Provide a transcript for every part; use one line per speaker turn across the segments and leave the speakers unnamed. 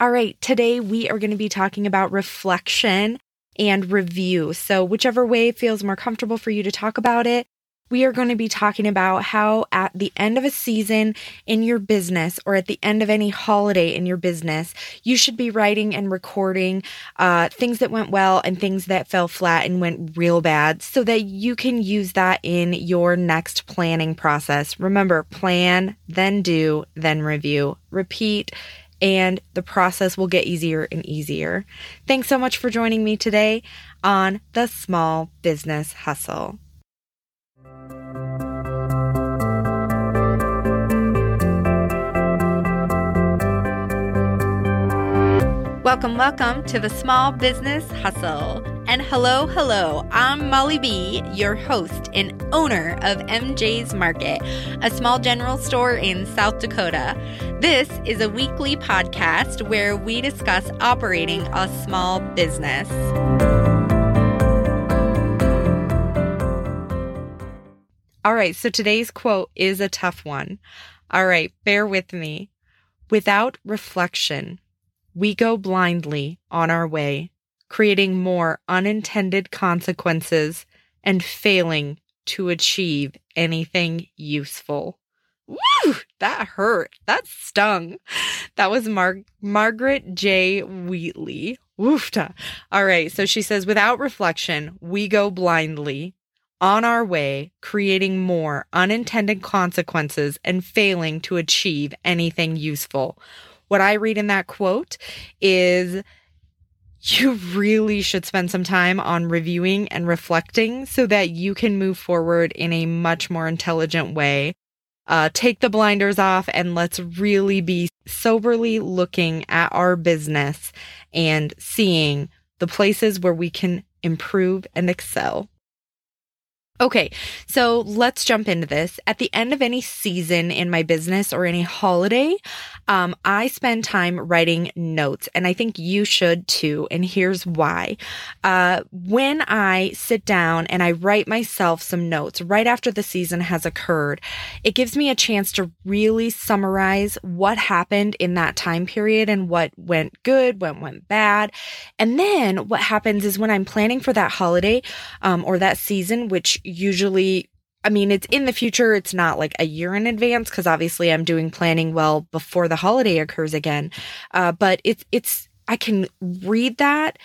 All right, today we are going to be talking about reflection and review. So, whichever way feels more comfortable for you to talk about it, we are going to be talking about how at the end of a season in your business or at the end of any holiday in your business, you should be writing and recording uh, things that went well and things that fell flat and went real bad so that you can use that in your next planning process. Remember, plan, then do, then review, repeat and the process will get easier and easier. Thanks so much for joining me today on the Small Business Hustle. Welcome, welcome to the Small Business Hustle. And hello, hello, I'm Molly B, your host and owner of MJ's Market, a small general store in South Dakota. This is a weekly podcast where we discuss operating a small business. All right, so today's quote is a tough one. All right, bear with me. Without reflection, we go blindly on our way, creating more unintended consequences and failing to achieve anything useful. Woo! That hurt. That stung. That was Mar- Margaret J. Wheatley. Woofta. All right. So she says, without reflection, we go blindly on our way, creating more unintended consequences and failing to achieve anything useful. What I read in that quote is you really should spend some time on reviewing and reflecting so that you can move forward in a much more intelligent way. Uh, take the blinders off and let's really be soberly looking at our business and seeing the places where we can improve and excel. Okay, so let's jump into this. At the end of any season in my business or any holiday, um, I spend time writing notes, and I think you should too. And here's why. Uh, when I sit down and I write myself some notes right after the season has occurred, it gives me a chance to really summarize what happened in that time period and what went good, what went bad. And then what happens is when I'm planning for that holiday um, or that season, which usually I mean, it's in the future. It's not like a year in advance because obviously I'm doing planning well before the holiday occurs again. Uh, but it's it's I can read that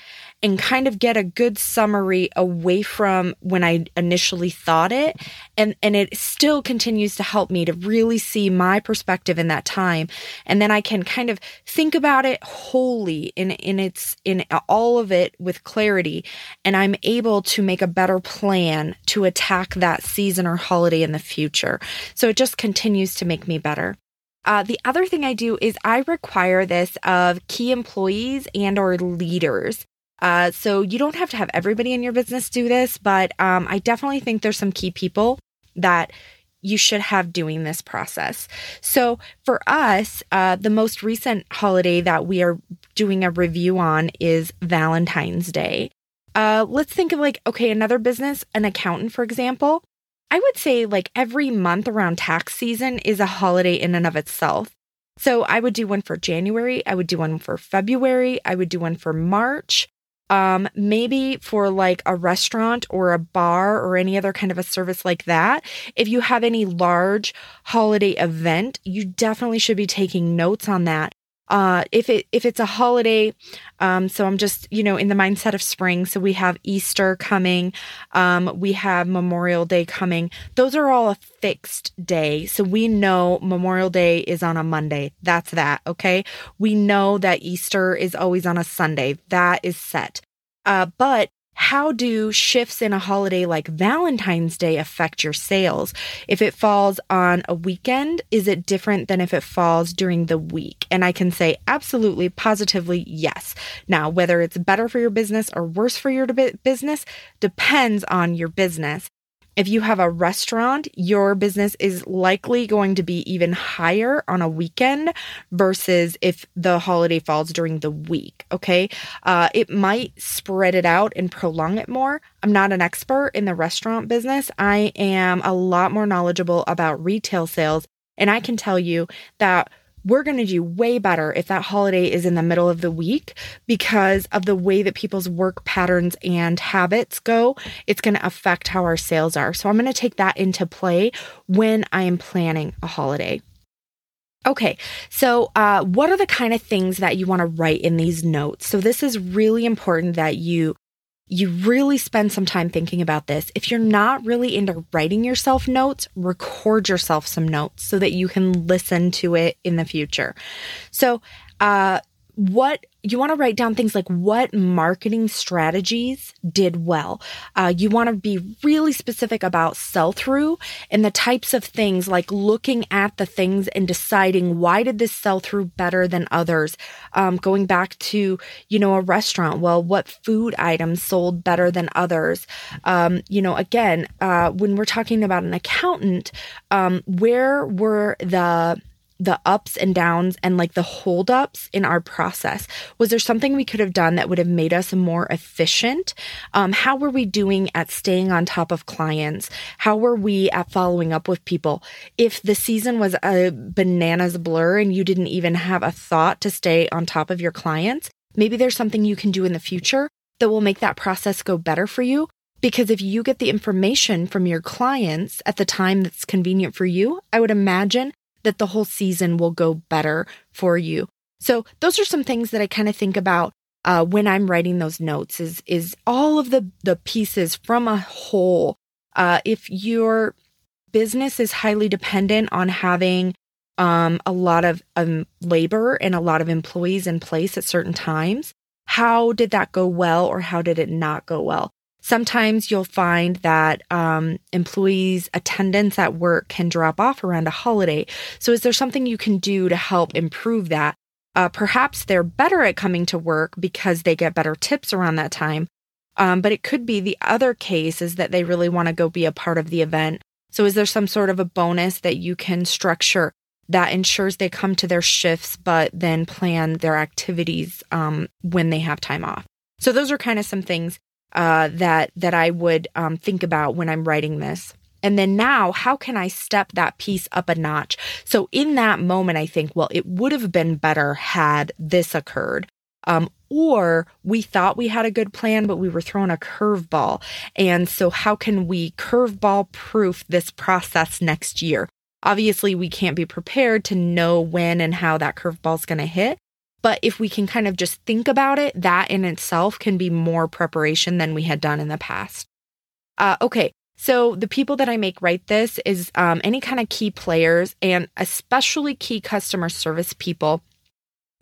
and kind of get a good summary away from when I initially thought it. And, and it still continues to help me to really see my perspective in that time. And then I can kind of think about it wholly in, in its, in all of it with clarity. And I'm able to make a better plan to attack that season or holiday in the future. So it just continues to make me better. Uh, the other thing I do is I require this of key employees and or leaders. Uh, so you don't have to have everybody in your business do this, but um, I definitely think there's some key people that you should have doing this process. So for us, uh, the most recent holiday that we are doing a review on is Valentine's Day. Uh, let's think of like, okay, another business, an accountant, for example. I would say like every month around tax season is a holiday in and of itself. So I would do one for January, I would do one for February, I would do one for March, um, maybe for like a restaurant or a bar or any other kind of a service like that. If you have any large holiday event, you definitely should be taking notes on that uh, if it if it's a holiday, um, so I'm just you know in the mindset of spring. So we have Easter coming, um, we have Memorial Day coming. Those are all a fixed day, so we know Memorial Day is on a Monday. That's that. Okay, we know that Easter is always on a Sunday. That is set. Uh, but how do shifts in a holiday like Valentine's Day affect your sales? If it falls on a weekend, is it different than if it falls during the week? And I can say absolutely, positively, yes. Now, whether it's better for your business or worse for your business depends on your business. If you have a restaurant, your business is likely going to be even higher on a weekend versus if the holiday falls during the week. Okay. Uh, it might spread it out and prolong it more. I'm not an expert in the restaurant business. I am a lot more knowledgeable about retail sales. And I can tell you that we're going to do way better if that holiday is in the middle of the week because of the way that people's work patterns and habits go. It's going to affect how our sales are. So I'm going to take that into play when I am planning a holiday. Okay, so uh, what are the kind of things that you want to write in these notes? So this is really important that you you really spend some time thinking about this. If you're not really into writing yourself notes, record yourself some notes so that you can listen to it in the future. So, uh, what you want to write down things like what marketing strategies did well. Uh, you want to be really specific about sell through and the types of things like looking at the things and deciding why did this sell through better than others. Um, going back to, you know, a restaurant, well, what food items sold better than others? Um, you know, again, uh, when we're talking about an accountant, um, where were the the ups and downs and like the holdups in our process? Was there something we could have done that would have made us more efficient? Um, how were we doing at staying on top of clients? How were we at following up with people? If the season was a bananas blur and you didn't even have a thought to stay on top of your clients, maybe there's something you can do in the future that will make that process go better for you. Because if you get the information from your clients at the time that's convenient for you, I would imagine that the whole season will go better for you. So those are some things that I kind of think about uh, when I'm writing those notes is is all of the the pieces from a whole. Uh, if your business is highly dependent on having um, a lot of um, labor and a lot of employees in place at certain times, how did that go well or how did it not go well? Sometimes you'll find that um, employees' attendance at work can drop off around a holiday. So, is there something you can do to help improve that? Uh, perhaps they're better at coming to work because they get better tips around that time. Um, but it could be the other case is that they really want to go be a part of the event. So, is there some sort of a bonus that you can structure that ensures they come to their shifts, but then plan their activities um, when they have time off? So, those are kind of some things uh, that that I would um, think about when I'm writing this. And then now, how can I step that piece up a notch? So in that moment, I think, well, it would have been better had this occurred. Um, or we thought we had a good plan, but we were thrown a curveball. And so, how can we curveball proof this process next year? Obviously, we can't be prepared to know when and how that curveball is going to hit. But if we can kind of just think about it, that in itself can be more preparation than we had done in the past. Uh, okay, so the people that I make write this is um, any kind of key players and especially key customer service people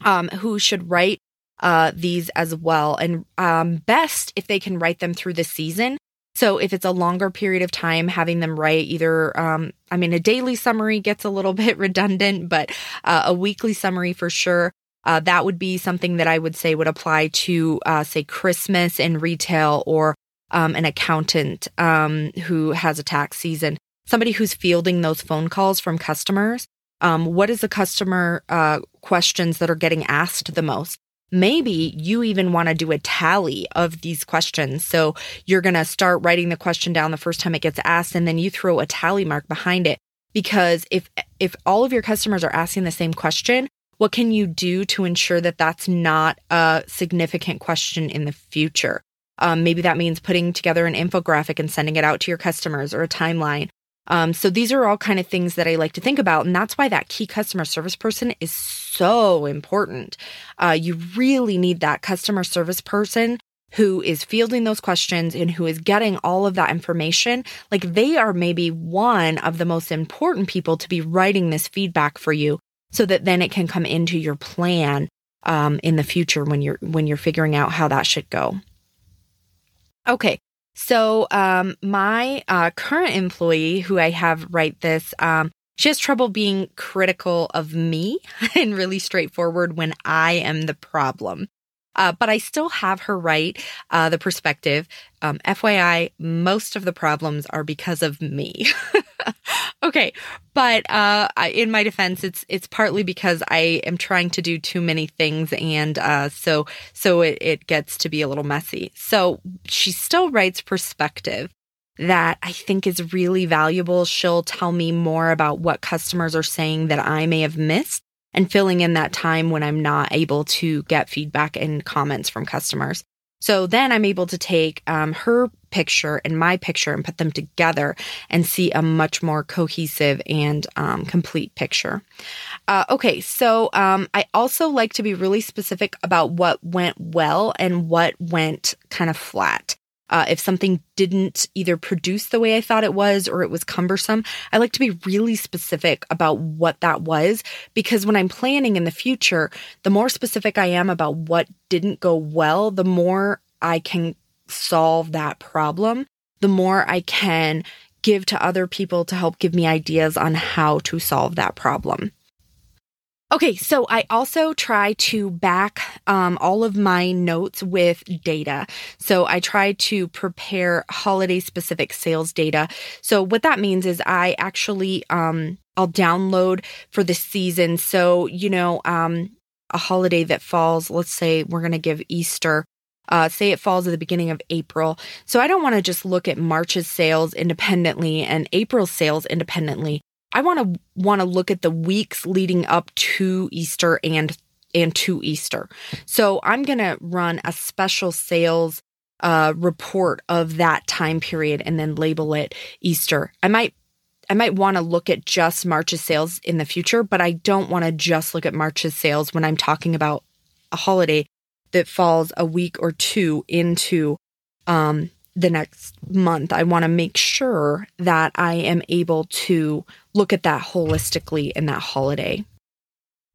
um, who should write uh, these as well. And um, best if they can write them through the season. So if it's a longer period of time, having them write either, um, I mean, a daily summary gets a little bit redundant, but uh, a weekly summary for sure. Uh, that would be something that I would say would apply to, uh, say, Christmas in retail or um, an accountant um, who has a tax season. Somebody who's fielding those phone calls from customers. Um, what is the customer uh, questions that are getting asked the most? Maybe you even want to do a tally of these questions. So you're going to start writing the question down the first time it gets asked, and then you throw a tally mark behind it. Because if if all of your customers are asking the same question, what can you do to ensure that that's not a significant question in the future? Um, maybe that means putting together an infographic and sending it out to your customers or a timeline. Um, so these are all kind of things that I like to think about. And that's why that key customer service person is so important. Uh, you really need that customer service person who is fielding those questions and who is getting all of that information. Like they are maybe one of the most important people to be writing this feedback for you so that then it can come into your plan um, in the future when you're when you're figuring out how that should go. Okay, so um, my uh, current employee, who I have write this, um, she has trouble being critical of me and really straightforward when I am the problem. Uh, but I still have her write uh, the perspective. Um, FYI, most of the problems are because of me. okay, but uh, in my defense, it's it's partly because I am trying to do too many things, and uh, so so it, it gets to be a little messy. So she still writes perspective that I think is really valuable. She'll tell me more about what customers are saying that I may have missed and filling in that time when I'm not able to get feedback and comments from customers. So then I'm able to take um, her picture and my picture and put them together and see a much more cohesive and um, complete picture. Uh, okay, so um, I also like to be really specific about what went well and what went kind of flat. Uh, if something didn't either produce the way I thought it was or it was cumbersome, I like to be really specific about what that was because when I'm planning in the future, the more specific I am about what didn't go well, the more I can solve that problem, the more I can give to other people to help give me ideas on how to solve that problem. Okay, so I also try to back um, all of my notes with data. So I try to prepare holiday specific sales data. So what that means is I actually um, I'll download for the season. So you know, um, a holiday that falls. Let's say we're going to give Easter. Uh, say it falls at the beginning of April. So I don't want to just look at March's sales independently and April's sales independently. I want to want to look at the weeks leading up to Easter and and to Easter. So I'm going to run a special sales uh, report of that time period and then label it Easter. I might I might want to look at just March's sales in the future, but I don't want to just look at March's sales when I'm talking about a holiday that falls a week or two into um, the next month. I want to make sure that I am able to look at that holistically in that holiday.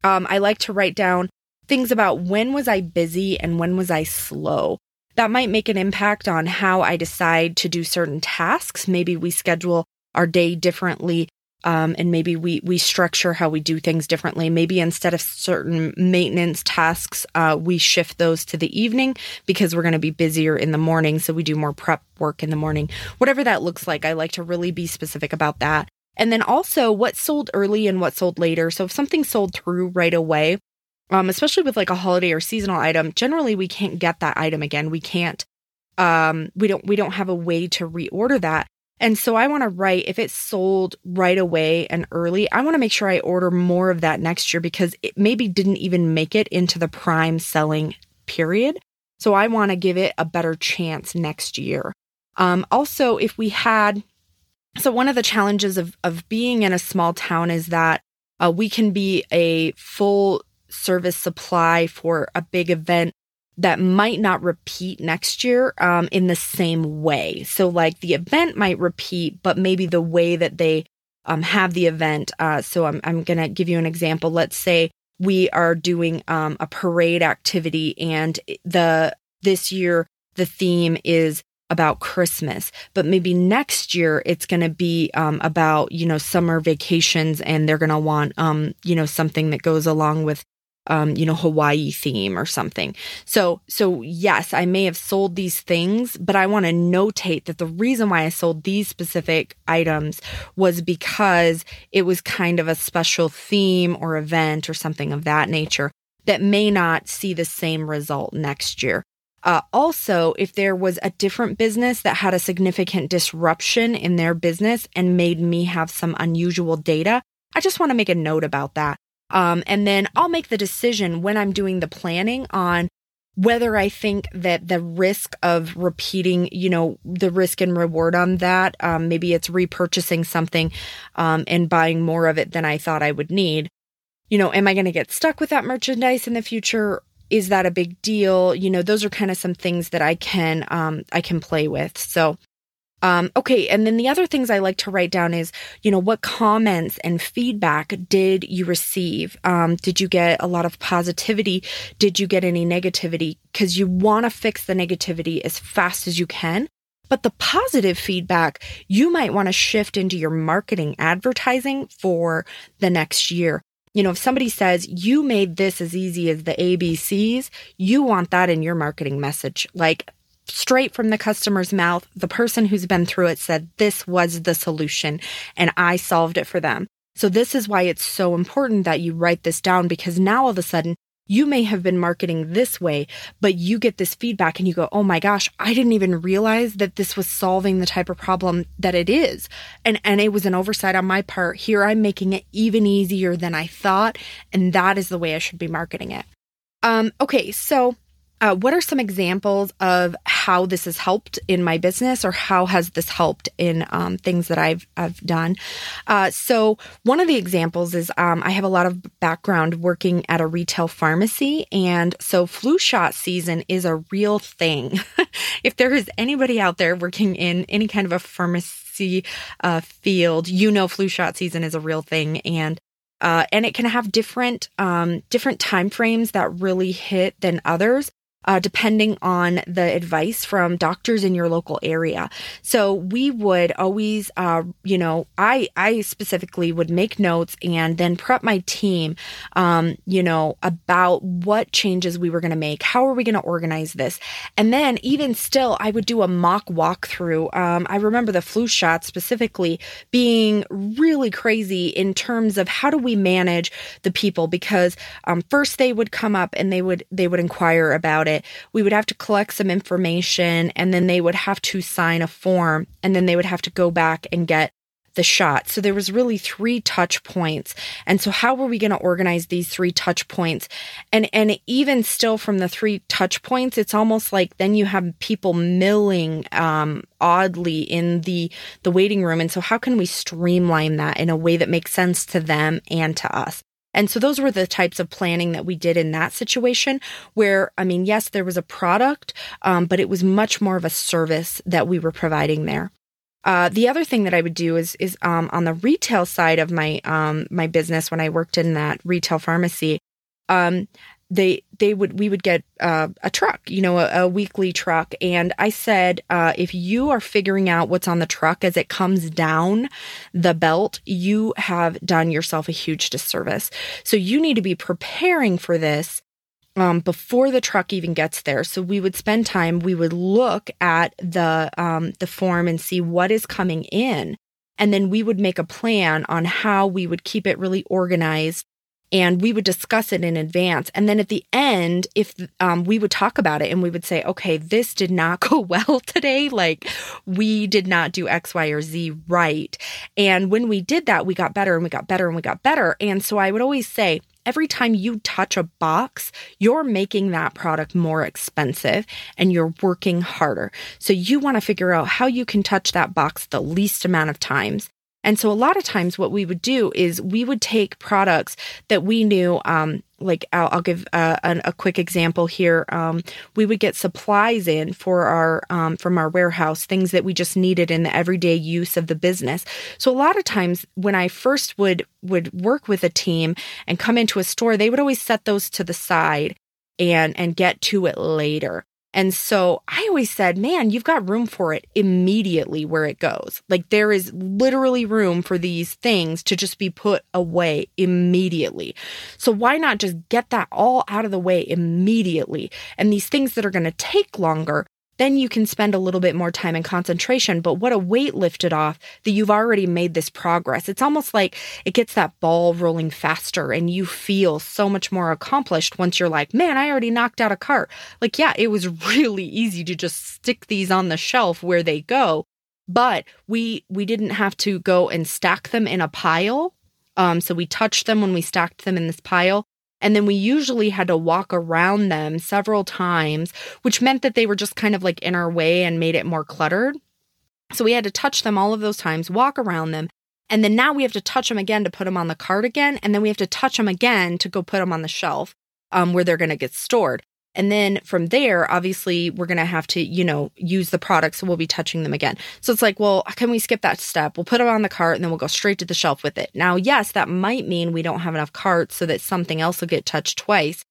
Um, I like to write down things about when was I busy and when was I slow. That might make an impact on how I decide to do certain tasks. Maybe we schedule our day differently um, and maybe we we structure how we do things differently. Maybe instead of certain maintenance tasks, uh, we shift those to the evening because we're going to be busier in the morning. So we do more prep work in the morning. Whatever that looks like, I like to really be specific about that. And then also what sold early and what sold later. So if something sold through right away, um, especially with like a holiday or seasonal item, generally we can't get that item again. We can't um we don't we don't have a way to reorder that and so I want to write if it's sold right away and early, I want to make sure I order more of that next year because it maybe didn't even make it into the prime selling period. So I want to give it a better chance next year. Um, also, if we had, so one of the challenges of, of being in a small town is that uh, we can be a full service supply for a big event that might not repeat next year um, in the same way. So, like the event might repeat, but maybe the way that they um, have the event. Uh, so, I'm, I'm going to give you an example. Let's say we are doing um, a parade activity, and the this year the theme is about Christmas, but maybe next year it's going to be um, about you know summer vacations, and they're going to want um, you know something that goes along with um, you know, Hawaii theme or something. So, so yes, I may have sold these things, but I want to notate that the reason why I sold these specific items was because it was kind of a special theme or event or something of that nature that may not see the same result next year. Uh, also, if there was a different business that had a significant disruption in their business and made me have some unusual data, I just want to make a note about that um, and then I'll make the decision when I'm doing the planning on whether I think that the risk of repeating, you know, the risk and reward on that, um, maybe it's repurchasing something um, and buying more of it than I thought I would need. You know, am I going to get stuck with that merchandise in the future? Is that a big deal? You know, those are kind of some things that I can um, I can play with. So um, okay. And then the other things I like to write down is, you know, what comments and feedback did you receive? Um, did you get a lot of positivity? Did you get any negativity? Because you want to fix the negativity as fast as you can. But the positive feedback, you might want to shift into your marketing advertising for the next year. You know, if somebody says you made this as easy as the ABCs, you want that in your marketing message. Like straight from the customer's mouth. The person who's been through it said, This was the solution, and I solved it for them. So, this is why it's so important that you write this down because now all of a sudden you may have been marketing this way, but you get this feedback and you go, Oh my gosh, I didn't even realize that this was solving the type of problem that it is. And, and it was an oversight on my part. Here I'm making it even easier than I thought. And that is the way I should be marketing it. Um, okay. So uh, what are some examples of how this has helped in my business or how has this helped in um, things that I've, I've done? Uh, so one of the examples is um, I have a lot of background working at a retail pharmacy. And so flu shot season is a real thing. if there is anybody out there working in any kind of a pharmacy uh, field, you know flu shot season is a real thing. And uh, and it can have different um, different time frames that really hit than others uh, depending on the advice from doctors in your local area. So we would always, uh, you know, I I specifically would make notes and then prep my team, um, you know, about what changes we were going to make, how are we going to organize this, and then even still, I would do a mock walkthrough. Um, I remember the flu shot specifically being really crazy in terms of how do we manage the people because um, first they would come up and they would they would inquire about it it, we would have to collect some information and then they would have to sign a form and then they would have to go back and get the shot. So there was really three touch points. And so how were we going to organize these three touch points? And and even still from the three touch points, it's almost like then you have people milling um, oddly in the the waiting room. And so how can we streamline that in a way that makes sense to them and to us? And so those were the types of planning that we did in that situation where, I mean, yes, there was a product, um, but it was much more of a service that we were providing there. Uh, the other thing that I would do is is um, on the retail side of my um, my business when I worked in that retail pharmacy. Um, they they would we would get uh, a truck you know a, a, weekly truck and i said uh, if you are figuring out what's on the truck as it comes down the belt you have done yourself a huge disservice so you need to be preparing for this um, before the truck even gets there. So we would spend time. We would look at the um, the form and see what is coming in, and then we would make a plan on how we would keep it really organized and we would discuss it in advance. And then at the end, if um, we would talk about it and we would say, okay, this did not go well today. Like we did not do X, Y, or Z right. And when we did that, we got better and we got better and we got better. And so I would always say, every time you touch a box, you're making that product more expensive and you're working harder. So you want to figure out how you can touch that box the least amount of times and so a lot of times what we would do is we would take products that we knew, um, like I'll, I'll give uh, a, quick example here. Um, we would get supplies in for our um, from our warehouse, things that we just needed in the everyday use of the business. So a lot of times when I first would would work with a team and come into a store, they would always set those to the side and and get to it later. And so I always said, man, you've got room for it immediately where it goes. Like there is literally room for these things to just be put away immediately. So why not just get that all out of the way immediately? And these things that are going to take longer, then you can spend a little bit more time and concentration. But what a weight lifted off that you've already made this progress. It's almost like it gets that ball rolling faster and you feel so much more accomplished once you're like, man, I already knocked out a cart. Like, yeah, it was really easy to just stick these on the shelf where they go. But we we didn't have to go and stack them in a pile. Um, so we touched them when we stacked them in this pile. And then we usually had to walk around them several times, which meant that they were just kind of like in our way and made it more cluttered. So we had to touch them all of those times, walk around them. And then now we have to touch them again to put them on the cart again. And then we have to touch them again to go put them on the shelf um, where they're going to get stored. And then from there, obviously, we're going to have to, you know, use the product. So we'll be touching them again. So it's like, well, can we skip that step? We'll put them on the cart and then we'll go straight to the shelf with it. Now, yes, that might mean we don't have enough carts so that something else will get touched twice.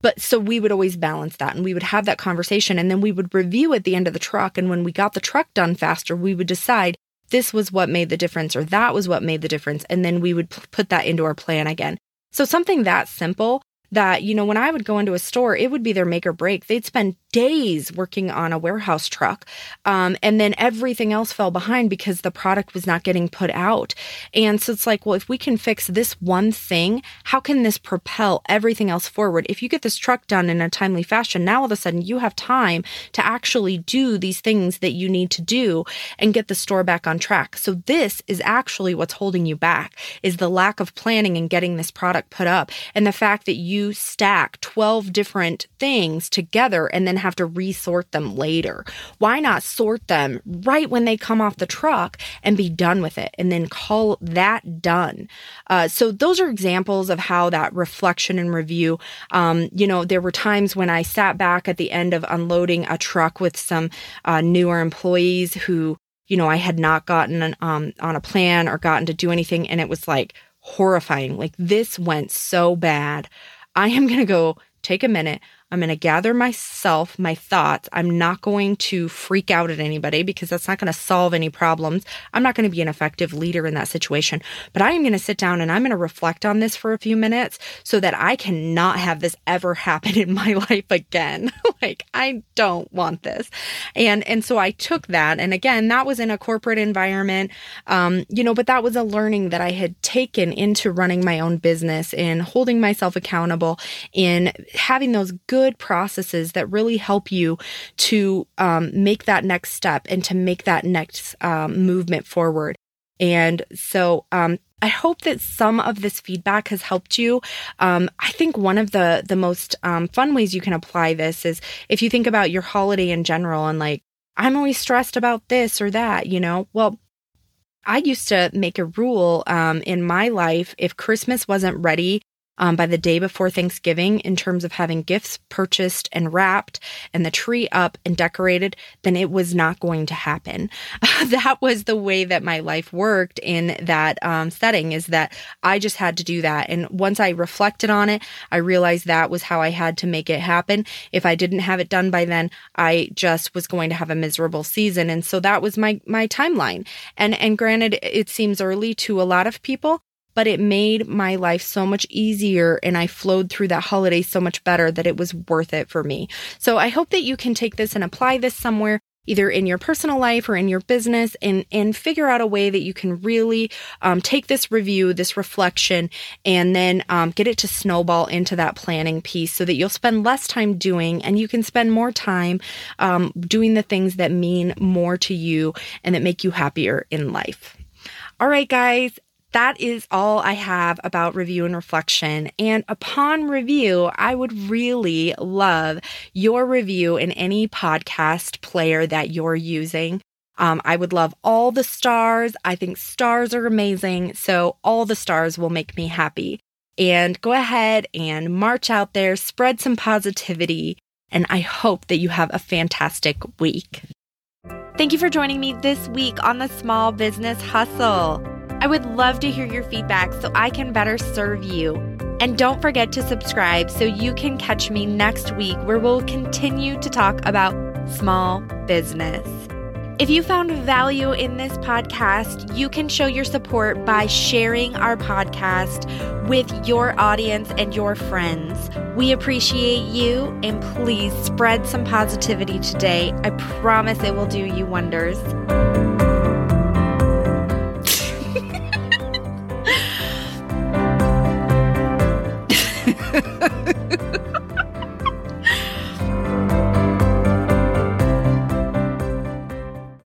But so we would always balance that and we would have that conversation and then we would review at the end of the truck. And when we got the truck done faster, we would decide this was what made the difference or that was what made the difference. And then we would put that into our plan again. So something that simple that, you know, when I would go into a store, it would be their make or break. They'd spend days working on a warehouse truck. Um, and then everything else fell behind because the product was not getting put out. And so it's like, well, if we can fix this one thing, how can this propel everything else forward? If you get this truck done in a timely fashion, now all of a sudden you have time to actually do these things that you need to do and get the store back on track. So this is actually what's holding you back is the lack of planning and getting this product put up and the fact that you stack 12 different things together and then have to resort them later. Why not sort them right when they come off the truck and be done with it and then call that done? Uh, so those are examples of how that reflection and review, um, you know, there were times when I sat back at the end of unloading a truck with some uh, newer employees who you know, I had not gotten an, um, on a plan or gotten to do anything. And it was like horrifying. Like, this went so bad. I am going to go take a minute. I'm going to gather myself, my thoughts. I'm not going to freak out at anybody because that's not going to solve any problems. I'm not going to be an effective leader in that situation, but I am going to sit down and I'm going to reflect on this for a few minutes so that I cannot have this ever happen in my life again. like I don't want this. And and so I took that and again, that was in a corporate environment. Um, you know, but that was a learning that I had taken into running my own business and holding myself accountable in having those good good processes that really help you to um, make that next step and to make that next um, movement forward. And so, um, I hope that some of this feedback has helped you. Um, I think one of the the most um, fun ways you can apply this is if you think about your holiday in general and like I'm always stressed about this or that, you know. Well, I used to make a rule um, in my life if Christmas wasn't ready um, by the day before Thanksgiving in terms of having gifts purchased and wrapped and the tree up and decorated, then it was not going to happen. that was the way that my life worked in that um, setting is that I just had to do that. And once I reflected on it, I realized that was how I had to make it happen. If I didn't have it done by then, I just was going to have a miserable season. And so that was my, my timeline. And, and granted, it seems early to a lot of people, but it made my life so much easier and I flowed through that holiday so much better that it was worth it for me. So I hope that you can take this and apply this somewhere either in your personal life or in your business and and figure out a way that you can really um, take this review this reflection and then um, get it to snowball into that planning piece so that you'll spend less time doing and you can spend more time um, doing the things that mean more to you and that make you happier in life all right, guys, that is all I have about review and reflection. And upon review, I would really love your review in any podcast player that you're using. Um, I would love all the stars. I think stars are amazing. So, all the stars will make me happy. And go ahead and march out there, spread some positivity, and I hope that you have a fantastic week. Thank you for joining me this week on the Small Business Hustle. I would love to hear your feedback so I can better serve you. And don't forget to subscribe so you can catch me next week where we'll continue to talk about small business. If you found value in this podcast, you can show your support by sharing our podcast with your audience and your friends. We appreciate you and please spread some positivity today. I promise it will do you wonders.